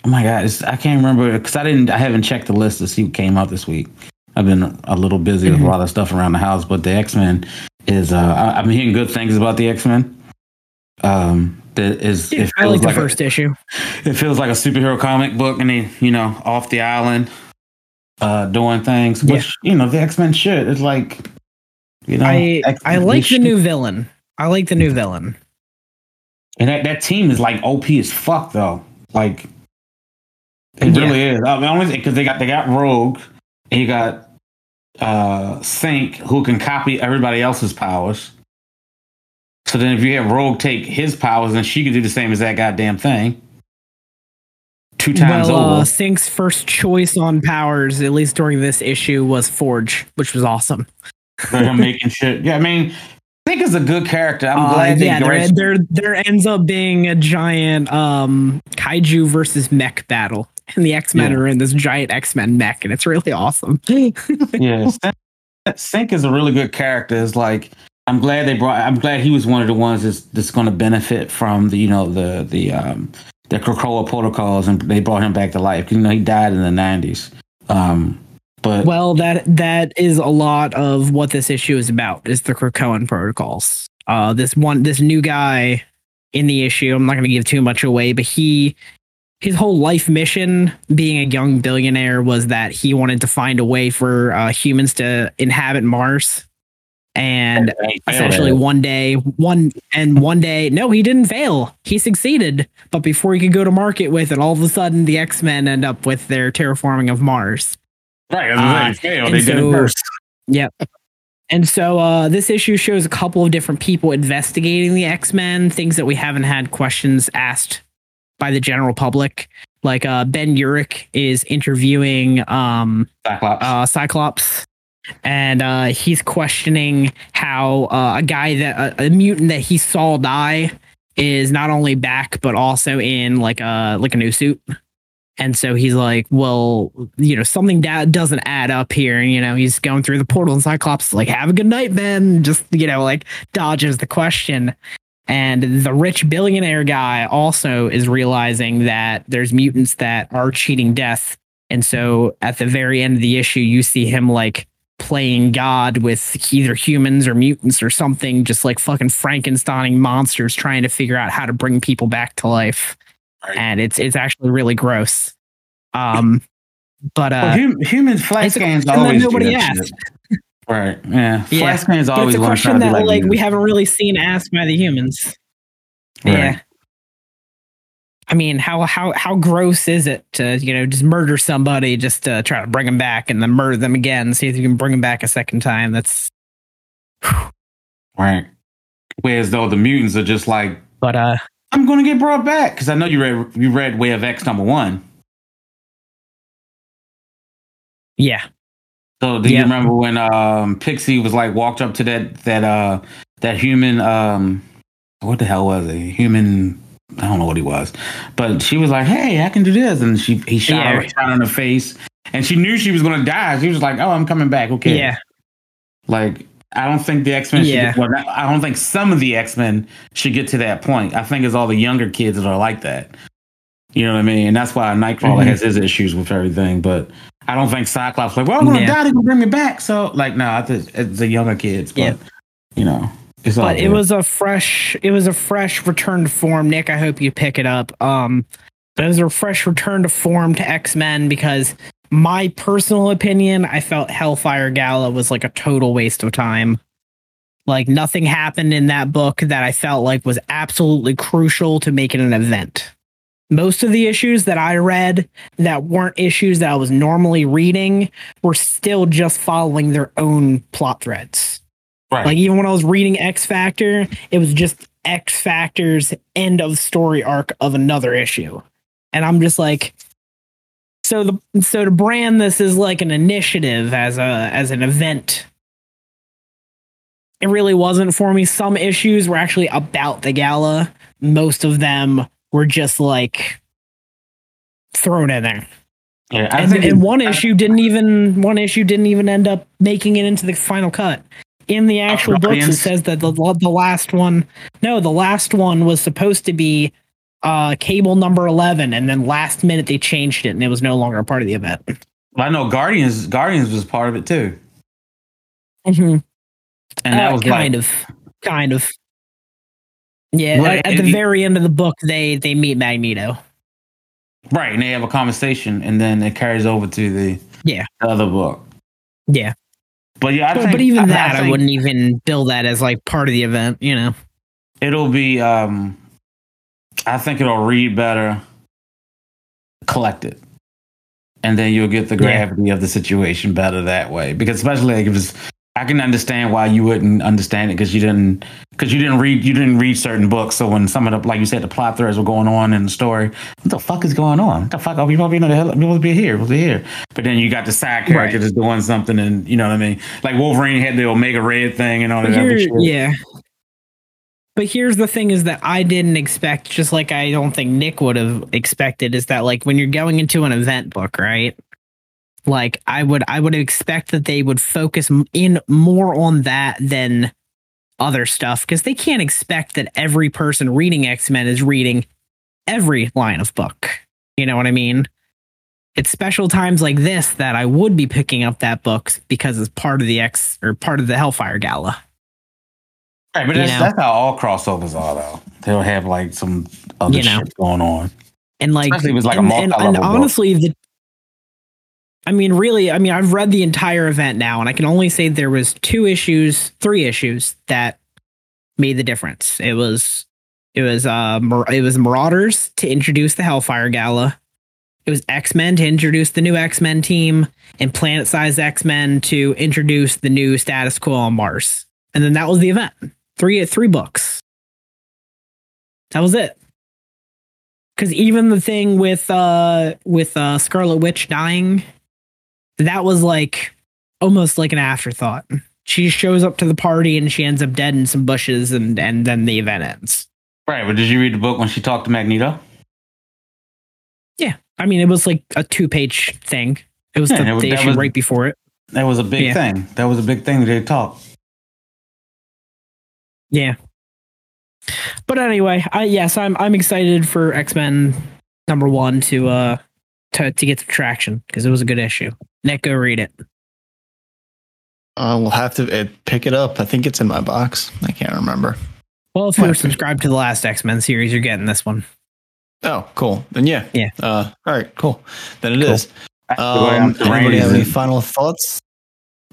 oh my god, I can't remember because I didn't. I haven't checked the list to see what came out this week. I've been a little busy mm-hmm. with a lot of stuff around the house, but the X Men is. Uh, I, am hearing good things about the X Men. Um, that is. Yeah, I like the like first a, issue. It feels like a superhero comic book, and he, you know, off the island uh, doing things, which yeah. you know the X Men should. It's like you know, I X-Men, I like the new villain. I like the new villain. And that, that team is like OP as fuck though. Like it yeah. really is. I mean, only because they got they got Rogue and you got uh Synch who can copy everybody else's powers. So then if you have Rogue take his powers, then she could do the same as that goddamn thing two times well, over. Uh, Synch's first choice on powers, at least during this issue, was Forge, which was awesome. him making shit. Yeah, I mean, Synch is a good character. I'm uh, glad. Yeah, there, there there ends up being a giant um kaiju versus mech battle, and the X Men yeah. are in this giant X Men mech, and it's really awesome. yeah, Synch is a really good character. It's like I'm glad they brought. I'm glad he was one of the ones that's, that's going to benefit from the you know the the um the Krakoa protocols, and they brought him back to life. You know, he died in the '90s. Um, but well, that that is a lot of what this issue is about. Is the Krakoan protocols? Uh, this one, this new guy in the issue. I'm not going to give too much away, but he his whole life mission being a young billionaire was that he wanted to find a way for uh, humans to inhabit Mars. And essentially one day one and one day no he didn't fail. He succeeded. But before he could go to market with it all of a sudden the x-men end up with their terraforming of mars. Right uh, they failed they so, did it first. Yep. And so uh, this issue shows a couple of different people investigating the x-men things that we haven't had questions asked by the general public like uh, ben urich is interviewing um, cyclops, uh, cyclops and uh, he's questioning how uh, a guy that a, a, mutant that he saw die is not only back but also in like a like a new suit. And so he's like, well, you know, something that doesn't add up here. And, you know, he's going through the portal and Cyclops like, have a good night, Ben. Just, you know, like dodges the question. And the rich billionaire guy also is realizing that there's mutants that are cheating death. And so at the very end of the issue, you see him like playing God with either humans or mutants or something, just like fucking Frankensteining monsters trying to figure out how to bring people back to life. Right. And it's it's actually really gross. Um But uh, Well, hum, human flat it's a scans question that always do nobody that asked. Right. Yeah. Yeah, but always it's a want to try question that like, like we haven't really seen asked by the humans. Right. Yeah. I mean, how how how gross is it to you know just murder somebody just to try to bring them back and then murder them again, see if you can bring them back a second time? That's Right. Whereas though the mutants are just like, but uh I'm going to get brought back because I know you read you read Way of X number one. yeah So do you remember when um Pixie was like walked up to that that uh that human um what the hell was it? Human I don't know what he was. But she was like, Hey, I can do this and she he shot Yeah. her shot her in the face and she knew she was gonna die. She was like, Oh, I'm coming back. Okay. yeah Like I don't think the X Men. Yeah. Well, I don't think some of the X Men should get to that point. I think it's all the younger kids that are like that. You know what I mean? And that's why Nightcrawler Mhm. has his issues with everything. But I don't think Cyclops like, well, I'm gonna Yeah. die. They can bring me back. So like, no, I think it's the younger kids. But Yeah. you know, it's all. but it was a fresh it was a fresh return to form nick i hope you pick it up um but it was a fresh return to form to x-men because my personal opinion i felt hellfire gala was like a total waste of time like nothing happened in that book that i felt like was absolutely crucial to make it an event most of the issues that i read that weren't issues that i was normally reading were still just following their own plot threads right. like even when I was reading X Factor, it was just X Factor's end of story arc of another issue. And I'm just like so the so to brand this as like an initiative as a as an event it really wasn't for me. Some issues were actually about the gala. Most of them were just like thrown in there. yeah, And, and one issue didn't even one issue didn't even end up making it into the final cut. In the actual books, it says that the the last one, no, the last one was supposed to be uh cable number 11 and then last minute they changed it and it was no longer a part of the event I know Guardians. Guardians was part of it too, and that Uh, was kind like, of kind of yeah Well, at, at the it- very end of the book they they meet magneto right, and they have a conversation, and then it carries over to the Yeah. the other book. yeah But yeah, I but, think, but even I- I that I, think- wouldn't even bill that as like part of the event you know it'll be um i think it'll read better collected and then you'll get the Yeah. gravity of the situation better that way because especially like if it's i can understand why you wouldn't understand it because you didn't because you didn't read you didn't read certain books so when some of the like you said the plot threads were going on in the story what the fuck is going on what the fuck are we supposed to be, the hell, we supposed to be here we supposed to be here but then you got the side character Right. that's doing something and you know what i mean like wolverine had the omega red thing and all that here- yeah. But here's the thing is that I didn't expect, just like I don't think Nick would have expected, is that like when you're going into an event book, right? Like I would I would expect that they would focus in more on that than other stuff because they can't expect that every person reading X-Men is reading every line of book. You know what I mean? It's special times like this that I would be picking up that book because it's part of the X or part of the Hellfire Gala. Right, but that's, that's how all crossovers are, though. They'll have like some other You know. shit going on. and like Especially if it's like a and, and, multi-level and book. honestly the i mean really i mean i've read the entire event now and i can only say there was two issues three issues that made the difference. It was it was uh it was marauders to introduce the hellfire gala. It was x-men to introduce the new x-men team and planet size x-men to introduce the new status quo on mars. And then that was the event. Three three books. That was it. Because even the thing with uh with uh Scarlet Witch dying, that was like almost like an afterthought. She shows up to the party and she ends up dead in some bushes, and and then the event ends. Right, but did you read the book when she talked to Magneto? Yeah, I mean it was like a two page thing. It was Yeah, the, it the issue was- right before it. That was a big Yeah. thing. That was a big thing that they talked. Yeah. But anyway, I yes, I'm I'm excited for X Men number one to uh to to get some traction because it was a good issue. Nick, go read it. Uh, we'll have to uh, pick it up. I think it's in my box. I can't remember. Well, if you're subscribed to the last X Men series, you're getting this one. Oh, cool. Then yeah. Yeah. Uh, all right, cool. Then it is. Cool. Um, anybody have any final thoughts?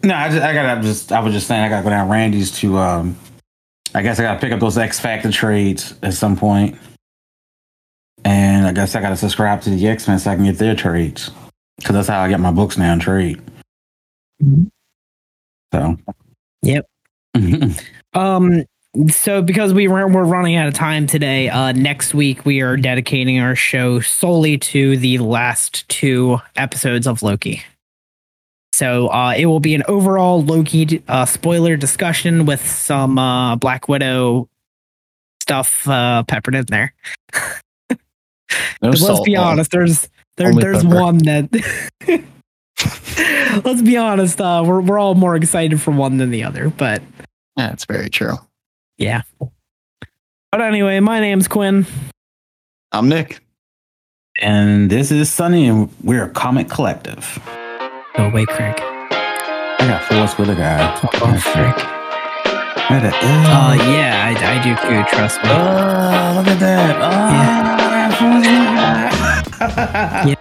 No, I just I gotta just I was just saying I gotta go down Randy's to um I guess I gotta pick up those X Factor trades at some point. And I guess I gotta subscribe to the X Men so I can get their trades. Cause that's how I get my books now in trade. Mhm. So Yep. Um. So because we were we're running out of time today, uh, next week we are dedicating our show solely to the last two episodes of Loki. So uh, it will be an overall Loki uh, spoiler discussion with some uh, Black Widow stuff uh, peppered in there. No 'Cause let's salt, be Paul. honest, there's there, there's pepper. one that. let's be honest, uh, we're we're all more excited for one than the other, but That's very true. yeah. But anyway, my name's Quinn. I'm Nick. and this is Sunny and we're a comic collective. Go away, Craig. I got Forrest with a guy. Oh, Craig. Look at Uh, yeah, I, I do too. Trust me. Oh, look at that. Oh, I Yeah.